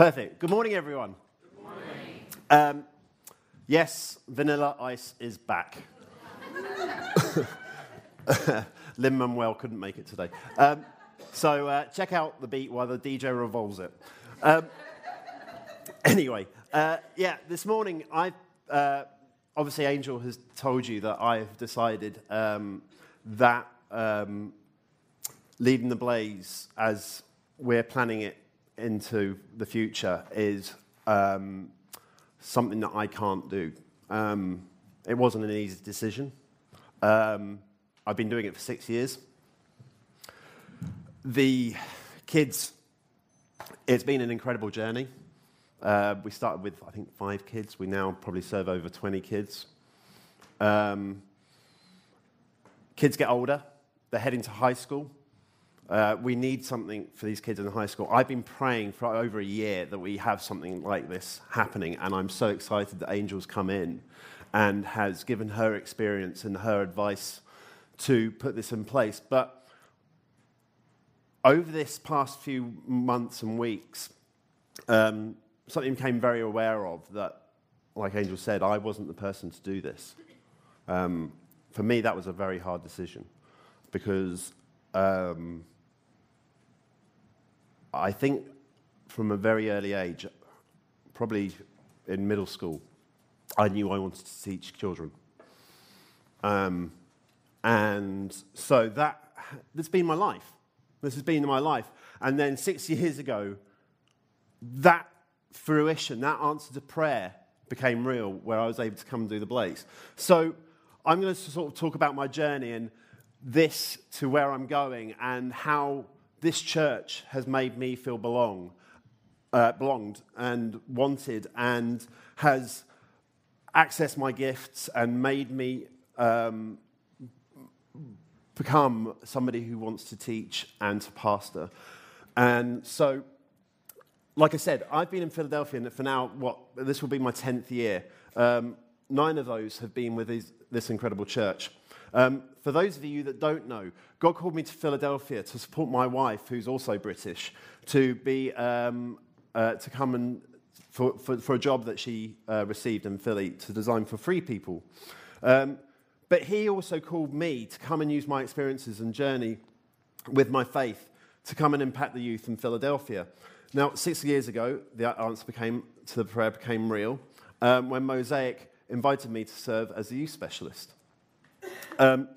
Perfect. Good morning, everyone. Good morning. Um, yes, Vanilla Ice is back. Lin Manuel couldn't make it today. Um, so uh, check out the beat while the DJ revolves it. Um, anyway, uh, yeah, this morning I uh, obviously Angel has told you that I've decided um, that um, leading the blaze as we're planning it into the future is um, something that I can't do. Um, it wasn't an easy decision. Um, I've been doing it for six years. The kids, it's been an incredible journey. Uh, we started with, I think, five kids. We now probably serve over 20 kids. Um, kids get older, they're heading to high school. Uh, we need something for these kids in high school. I've been praying for over a year that we have something like this happening, and I'm so excited that Angel's come in and has given her experience and her advice to put this in place. But over this past few months and weeks, um, something became very aware of that, like Angel said, I wasn't the person to do this. Um, for me, that was a very hard decision because um, I think from a very early age, probably in middle school, I knew I wanted to teach children. Um, and so that, that's been my life. This has been my life. And then six years ago, that fruition, that answer to prayer became real, where I was able to come and do the Blaze. So I'm going to sort of talk about my journey and this to where I'm going and how this church has made me feel belong, uh, belonged and wanted and has accessed my gifts and made me um, become somebody who wants to teach and to pastor. And so, like I said, I've been in Philadelphia for now, what, this will be my 10th year. Um, nine of those have been with this incredible church. Um, for those of you that don't know, God called me to Philadelphia to support my wife, who's also British, to be um, uh, to come and for, for, for, a job that she uh, received in Philly to design for Free People. Um, but He also called me to come and use my experiences and journey with my faith to come and impact the youth in Philadelphia. Now, six years ago, the answer became to the prayer became real um, when Mosaic invited me to serve as a youth specialist. Um,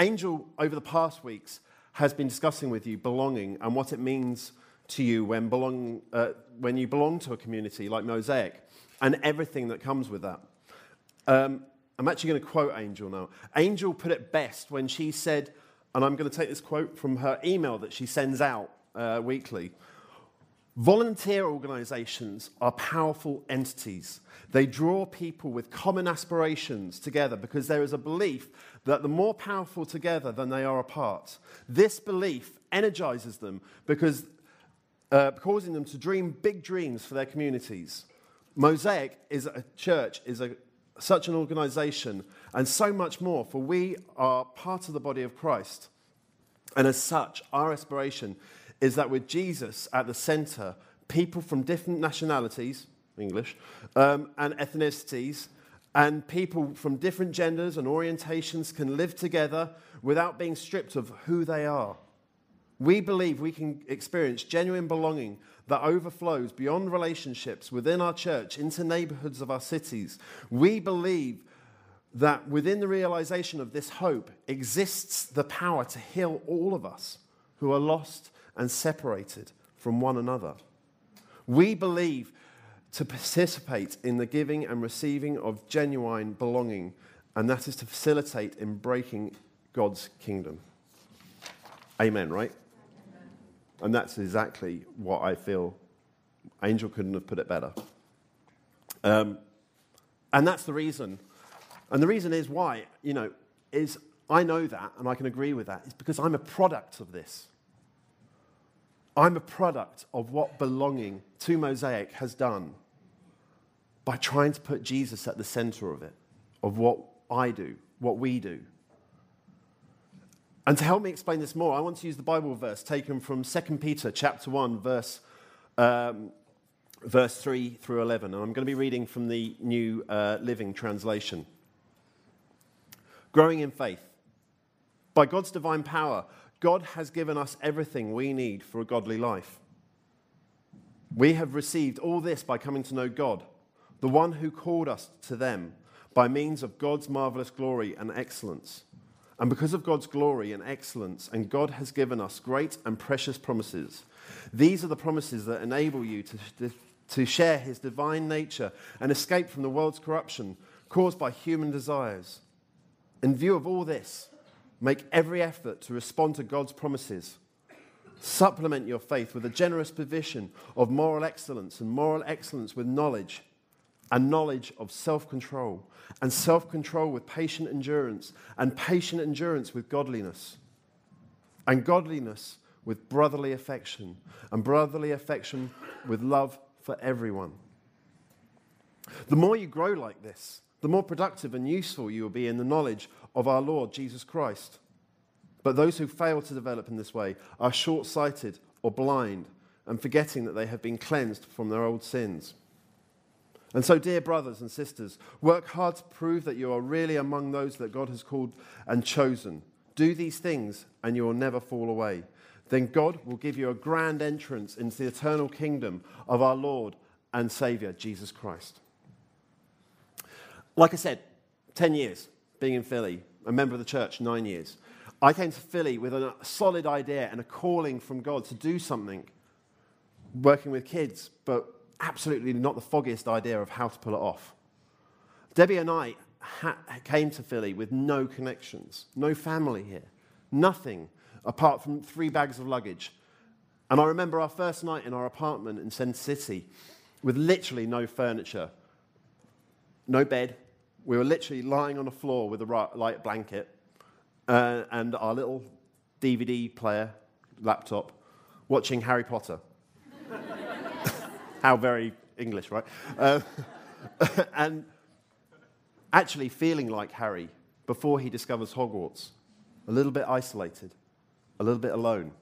Angel, over the past weeks, has been discussing with you belonging and what it means to you when, belong, uh, when you belong to a community like Mosaic and everything that comes with that. Um, I'm actually going to quote Angel now. Angel put it best when she said, and I'm going to take this quote from her email that she sends out uh, weekly. Volunteer organizations are powerful entities. They draw people with common aspirations together because there is a belief that the more powerful together than they are apart. This belief energizes them because uh, causing them to dream big dreams for their communities. Mosaic is a church, is a, such an organization, and so much more, for we are part of the body of Christ. And as such, our aspiration is that with Jesus at the center, people from different nationalities, English, um, and ethnicities, and people from different genders and orientations can live together without being stripped of who they are. We believe we can experience genuine belonging that overflows beyond relationships within our church into neighborhoods of our cities. We believe that within the realization of this hope exists the power to heal all of us who are lost and separated from one another. We believe to participate in the giving and receiving of genuine belonging, and that is to facilitate in breaking God's kingdom. Amen, right? And that's exactly what I feel. Angel couldn't have put it better. Um, and that's the reason. And the reason is why, you know, is I know that and I can agree with that. It's because I'm a product of this. I'm a product of what belonging to Mosaic has done by trying to put Jesus at the center of it, of what I do, what we do. And to help me explain this more, I want to use the Bible verse taken from 2 Peter chapter 1, verse, um, verse 3 through 11. And I'm going to be reading from the New uh, Living Translation. Growing in faith. By God's divine power, God has given us everything we need for a godly life. We have received all this by coming to know God, the one who called us to them by means of God's marvelous glory and excellence. And because of God's glory and excellence, and God has given us great and precious promises, these are the promises that enable you to, to share his divine nature and escape from the world's corruption caused by human desires. In view of all this, make every effort to respond to God's promises. Supplement your faith with a generous provision of moral excellence, and moral excellence with knowledge and knowledge of self control, and self control with patient endurance, and patient endurance with godliness, and godliness with brotherly affection, and brotherly affection with love for everyone. The more you grow like this, the more productive and useful you will be in the knowledge of our Lord Jesus Christ. But those who fail to develop in this way are short sighted or blind and forgetting that they have been cleansed from their old sins. And so, dear brothers and sisters, work hard to prove that you are really among those that God has called and chosen. Do these things, and you will never fall away. Then God will give you a grand entrance into the eternal kingdom of our Lord and Savior, Jesus Christ. Like I said, 10 years being in Philly, a member of the church, nine years. I came to Philly with a solid idea and a calling from God to do something, working with kids, but absolutely not the foggiest idea of how to pull it off. Debbie and I ha- came to Philly with no connections, no family here, nothing apart from three bags of luggage. And I remember our first night in our apartment in Center City with literally no furniture, no bed. We were literally lying on the floor with a light blanket uh, and our little DVD player laptop watching Harry Potter. How very English, right? Uh, and actually feeling like Harry before he discovers Hogwarts, a little bit isolated, a little bit alone.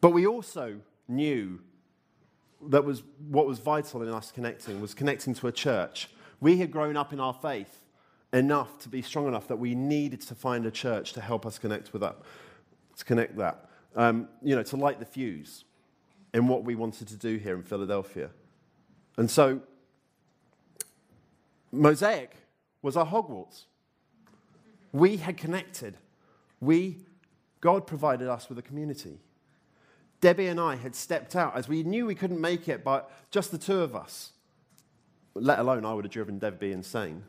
But we also knew that was what was vital in us connecting was connecting to a church. We had grown up in our faith enough to be strong enough that we needed to find a church to help us connect with that, to connect that, um, you know, to light the fuse in what we wanted to do here in Philadelphia. And so, Mosaic was our Hogwarts. We had connected. We, God provided us with a community. Debbie and I had stepped out as we knew we couldn't make it, but just the two of us, let alone I would have driven Debbie insane.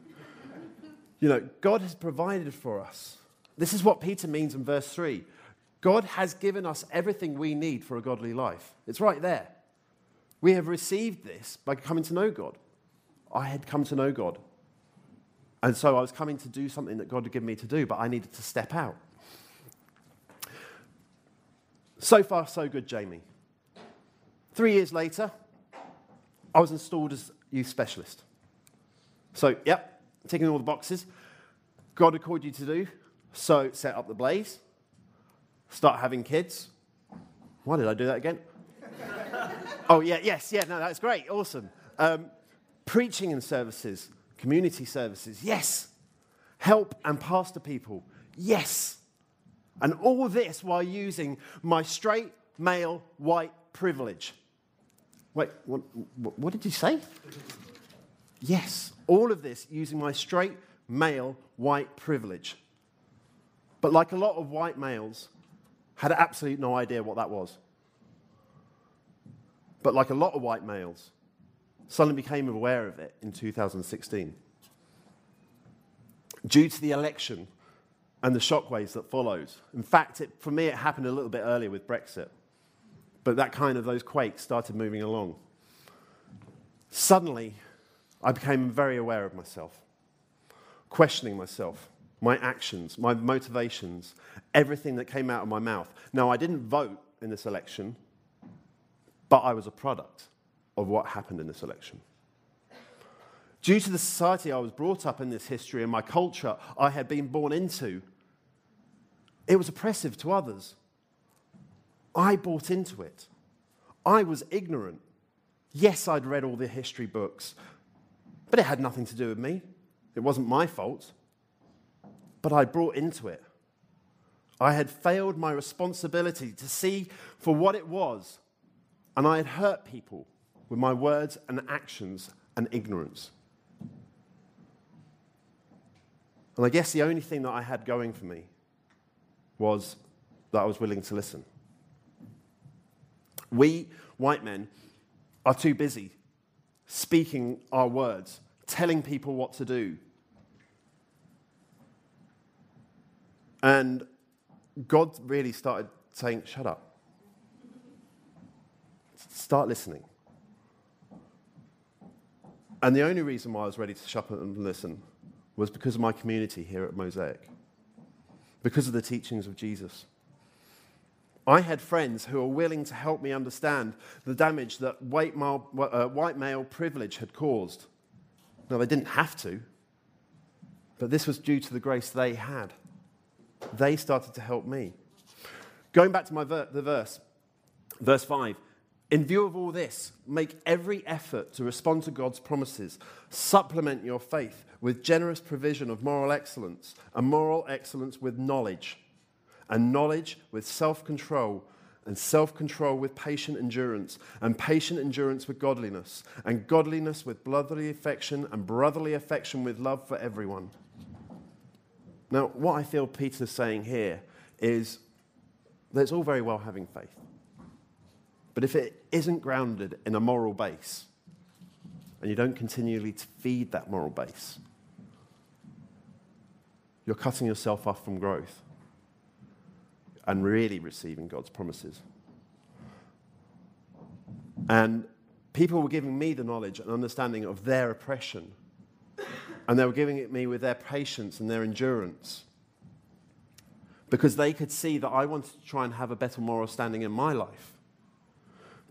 you know, God has provided for us. This is what Peter means in verse 3 God has given us everything we need for a godly life. It's right there. We have received this by coming to know God. I had come to know God. And so I was coming to do something that God had given me to do, but I needed to step out. So far, so good, Jamie. Three years later, I was installed as youth specialist. So, yep, ticking all the boxes. God had called you to do. So, set up the blaze, start having kids. Why did I do that again? oh, yeah, yes, yeah, no, that's great, awesome. Um, preaching and services, community services, yes. Help and pastor people, yes. And all this while using my straight, male, white privilege. Wait, what, what did you say? Yes, all of this using my straight, male, white privilege. But like a lot of white males, had absolutely no idea what that was. But like a lot of white males, suddenly became aware of it in 2016. Due to the election and the shockwaves that followed. In fact, it, for me, it happened a little bit earlier with Brexit. But that kind of, those quakes started moving along. Suddenly, I became very aware of myself, questioning myself my actions, my motivations, everything that came out of my mouth. Now, I didn't vote in this election, but I was a product of what happened in this election. Due to the society I was brought up in this history and my culture I had been born into, it was oppressive to others. I bought into it. I was ignorant. Yes, I'd read all the history books, but it had nothing to do with me. It wasn't my fault. But I brought into it. I had failed my responsibility to see for what it was, and I had hurt people with my words and actions and ignorance. And I guess the only thing that I had going for me was that I was willing to listen. We, white men, are too busy speaking our words, telling people what to do. And God really started saying, Shut up. Start listening. And the only reason why I was ready to shut up and listen was because of my community here at Mosaic, because of the teachings of Jesus. I had friends who were willing to help me understand the damage that white male, uh, white male privilege had caused. Now, they didn't have to, but this was due to the grace they had. They started to help me. Going back to my ver- the verse, verse 5 in view of all this, make every effort to respond to God's promises. Supplement your faith with generous provision of moral excellence, and moral excellence with knowledge, and knowledge with self control, and self control with patient endurance, and patient endurance with godliness, and godliness with brotherly affection, and brotherly affection with love for everyone. Now, what I feel Peter's saying here is that it's all very well having faith. But if it isn't grounded in a moral base, and you don't continually feed that moral base, you're cutting yourself off from growth and really receiving God's promises. And people were giving me the knowledge and understanding of their oppression, and they were giving it me with their patience and their endurance because they could see that I wanted to try and have a better moral standing in my life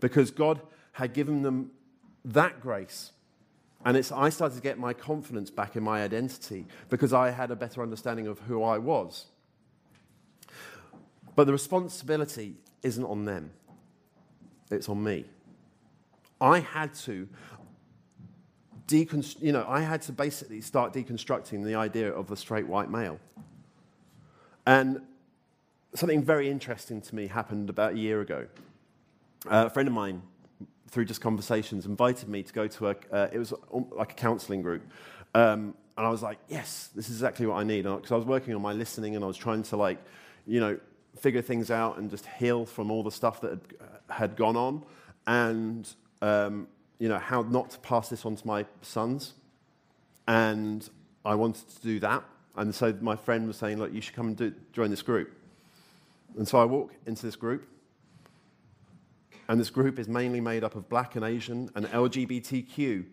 because God had given them that grace. And it's, I started to get my confidence back in my identity because I had a better understanding of who I was. But the responsibility isn't on them, it's on me. I had to deconst- you know, I had to basically start deconstructing the idea of the straight white male. And something very interesting to me happened about a year ago. Uh, a friend of mine, through just conversations, invited me to go to a, uh, it was like a counseling group. Um, and I was like, yes, this is exactly what I need. Because I was working on my listening and I was trying to, like, you know, figure things out and just heal from all the stuff that had, uh, had gone on. And, um, you know, how not to pass this on to my sons. And I wanted to do that. And so my friend was saying, look, you should come and do, join this group. And so I walk into this group and this group is mainly made up of black and Asian and LGBTQ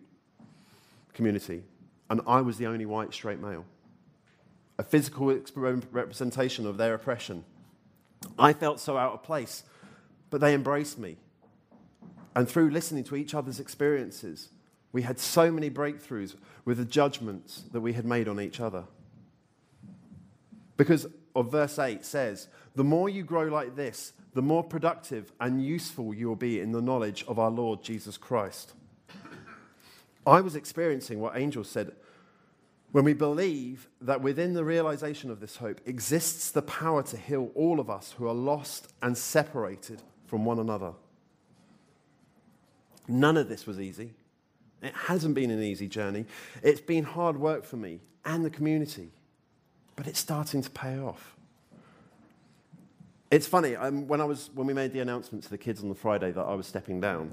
community. And I was the only white straight male. A physical representation of their oppression. I felt so out of place, but they embraced me. And through listening to each other's experiences, we had so many breakthroughs with the judgments that we had made on each other. Because of verse 8 says, The more you grow like this, the more productive and useful you will be in the knowledge of our Lord Jesus Christ. I was experiencing what Angel said when we believe that within the realization of this hope exists the power to heal all of us who are lost and separated from one another. None of this was easy. It hasn't been an easy journey. It's been hard work for me and the community, but it's starting to pay off. It's funny, um, when, I was, when we made the announcement to the kids on the Friday that I was stepping down,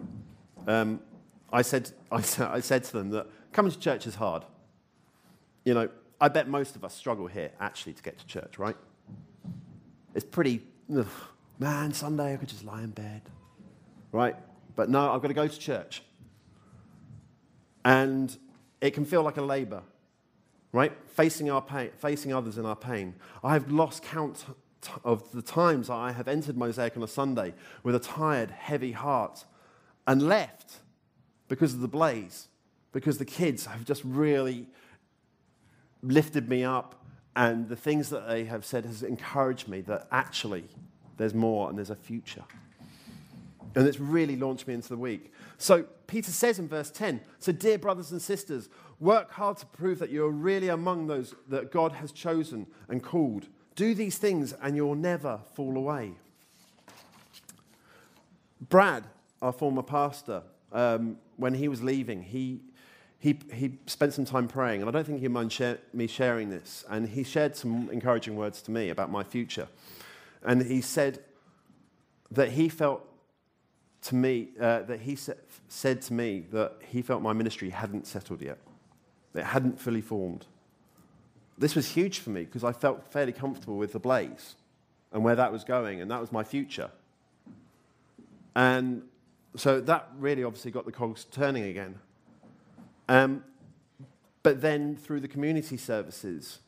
um, I, said, I, I said to them that coming to church is hard. You know, I bet most of us struggle here actually to get to church, right? It's pretty, ugh, man, Sunday I could just lie in bed, right? But no, I've got to go to church. And it can feel like a labor, right? Facing, our pain, facing others in our pain. I've lost count of the times I have entered Mosaic on a Sunday with a tired, heavy heart and left because of the blaze, because the kids have just really lifted me up, and the things that they have said has encouraged me that actually there's more and there's a future. And it's really launched me into the week. So Peter says in verse 10 So, dear brothers and sisters, work hard to prove that you're really among those that God has chosen and called. Do these things, and you'll never fall away. Brad, our former pastor, um, when he was leaving, he, he, he spent some time praying, and I don't think he'd mind share, me sharing this. And he shared some encouraging words to me about my future. And he said that he felt to me, uh, that he sa- said to me that he felt my ministry hadn't settled yet, it hadn't fully formed. This was huge for me because I felt fairly comfortable with the blaze and where that was going, and that was my future. And so that really obviously got the cogs turning again. Um, but then through the community services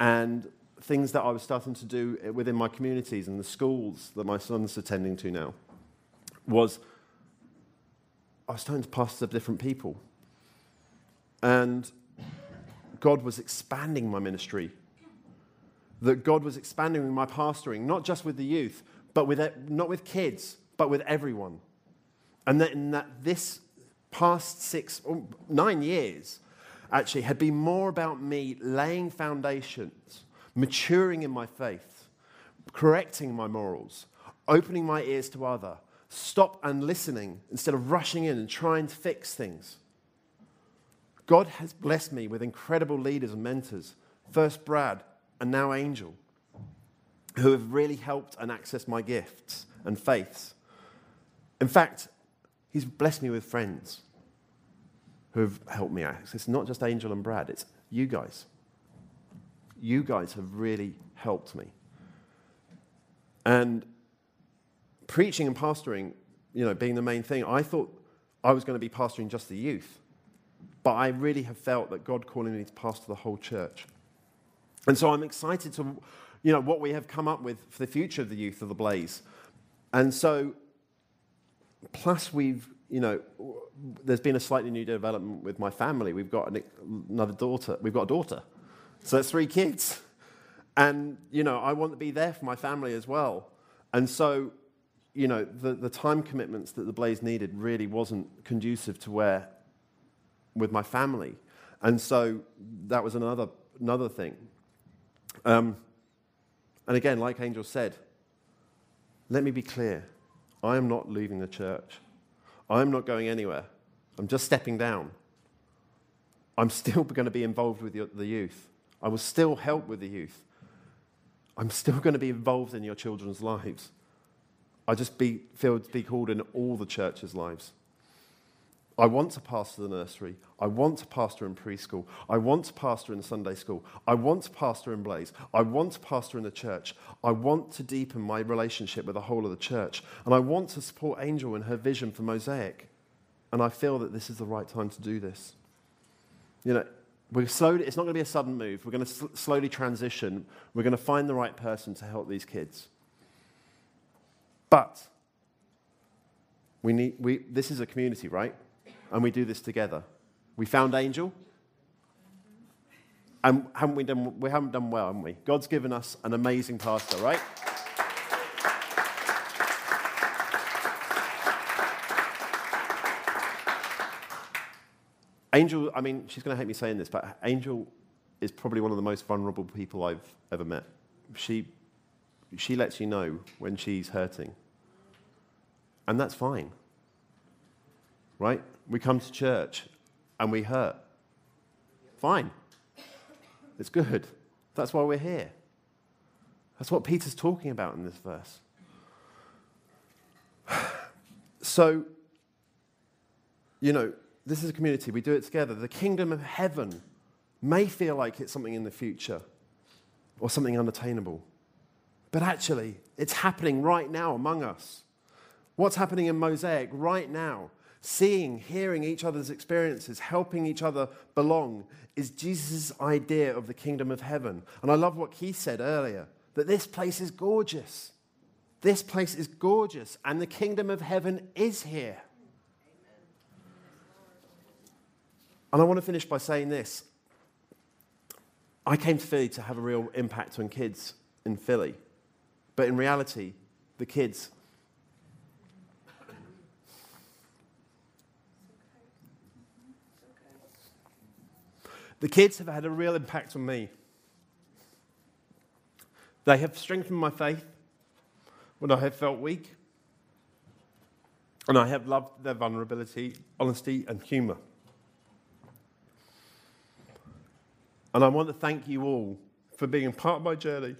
and things that I was starting to do within my communities and the schools that my son's attending to now was I was starting to pastor different people. And God was expanding my ministry. That God was expanding my pastoring, not just with the youth, but with, not with kids, but with everyone. And that in that this past six, oh, nine years, actually, had been more about me laying foundations, maturing in my faith, correcting my morals, opening my ears to other, stop and listening instead of rushing in and trying to fix things. God has blessed me with incredible leaders and mentors, first Brad and now Angel, who have really helped and accessed my gifts and faiths. In fact, He's blessed me with friends who have helped me access. It's not just Angel and Brad, it's you guys. You guys have really helped me. And preaching and pastoring, you know, being the main thing, I thought I was going to be pastoring just the youth. But I really have felt that God calling me to pastor the whole church. And so I'm excited to, you know, what we have come up with for the future of the youth of the Blaze. And so, plus we've, you know, there's been a slightly new development with my family. We've got an, another daughter. We've got a daughter. So that's three kids. And, you know, I want to be there for my family as well. And so you know, the, the time commitments that the Blaze needed really wasn't conducive to where, with my family. And so that was another, another thing. Um, and again, like Angel said, let me be clear I am not leaving the church. I am not going anywhere. I'm just stepping down. I'm still going to be involved with the youth. I will still help with the youth. I'm still going to be involved in your children's lives. I just be, feel to be called in all the church's lives. I want to pastor the nursery. I want to pastor in preschool. I want to pastor in Sunday school. I want to pastor in Blaze. I want to pastor in the church. I want to deepen my relationship with the whole of the church. And I want to support Angel in her vision for Mosaic. And I feel that this is the right time to do this. You know, we're slowly, it's not going to be a sudden move. We're going to sl- slowly transition. We're going to find the right person to help these kids. But we need, we, this is a community, right? And we do this together. We found Angel. And haven't we, done, we haven't done well, haven't we? God's given us an amazing pastor, right? Angel, I mean, she's going to hate me saying this, but Angel is probably one of the most vulnerable people I've ever met. She, she lets you know when she's hurting. And that's fine. Right? We come to church and we hurt. Fine. It's good. That's why we're here. That's what Peter's talking about in this verse. So, you know, this is a community. We do it together. The kingdom of heaven may feel like it's something in the future or something unattainable. But actually, it's happening right now among us. What's happening in Mosaic right now, seeing, hearing each other's experiences, helping each other belong, is Jesus' idea of the kingdom of heaven. And I love what Keith said earlier that this place is gorgeous. This place is gorgeous, and the kingdom of heaven is here. And I want to finish by saying this. I came to Philly to have a real impact on kids in Philly. But in reality, the kids The kids have had a real impact on me. They have strengthened my faith when I have felt weak, and I have loved their vulnerability, honesty, and humour. And I want to thank you all for being part of my journey.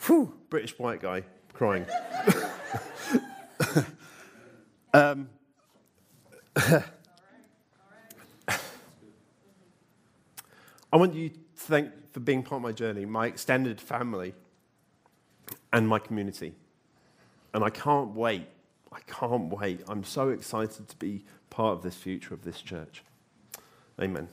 Whew, British white guy crying. um, I want you to thank for being part of my journey, my extended family, and my community. And I can't wait. I can't wait. I'm so excited to be part of this future of this church. Amen.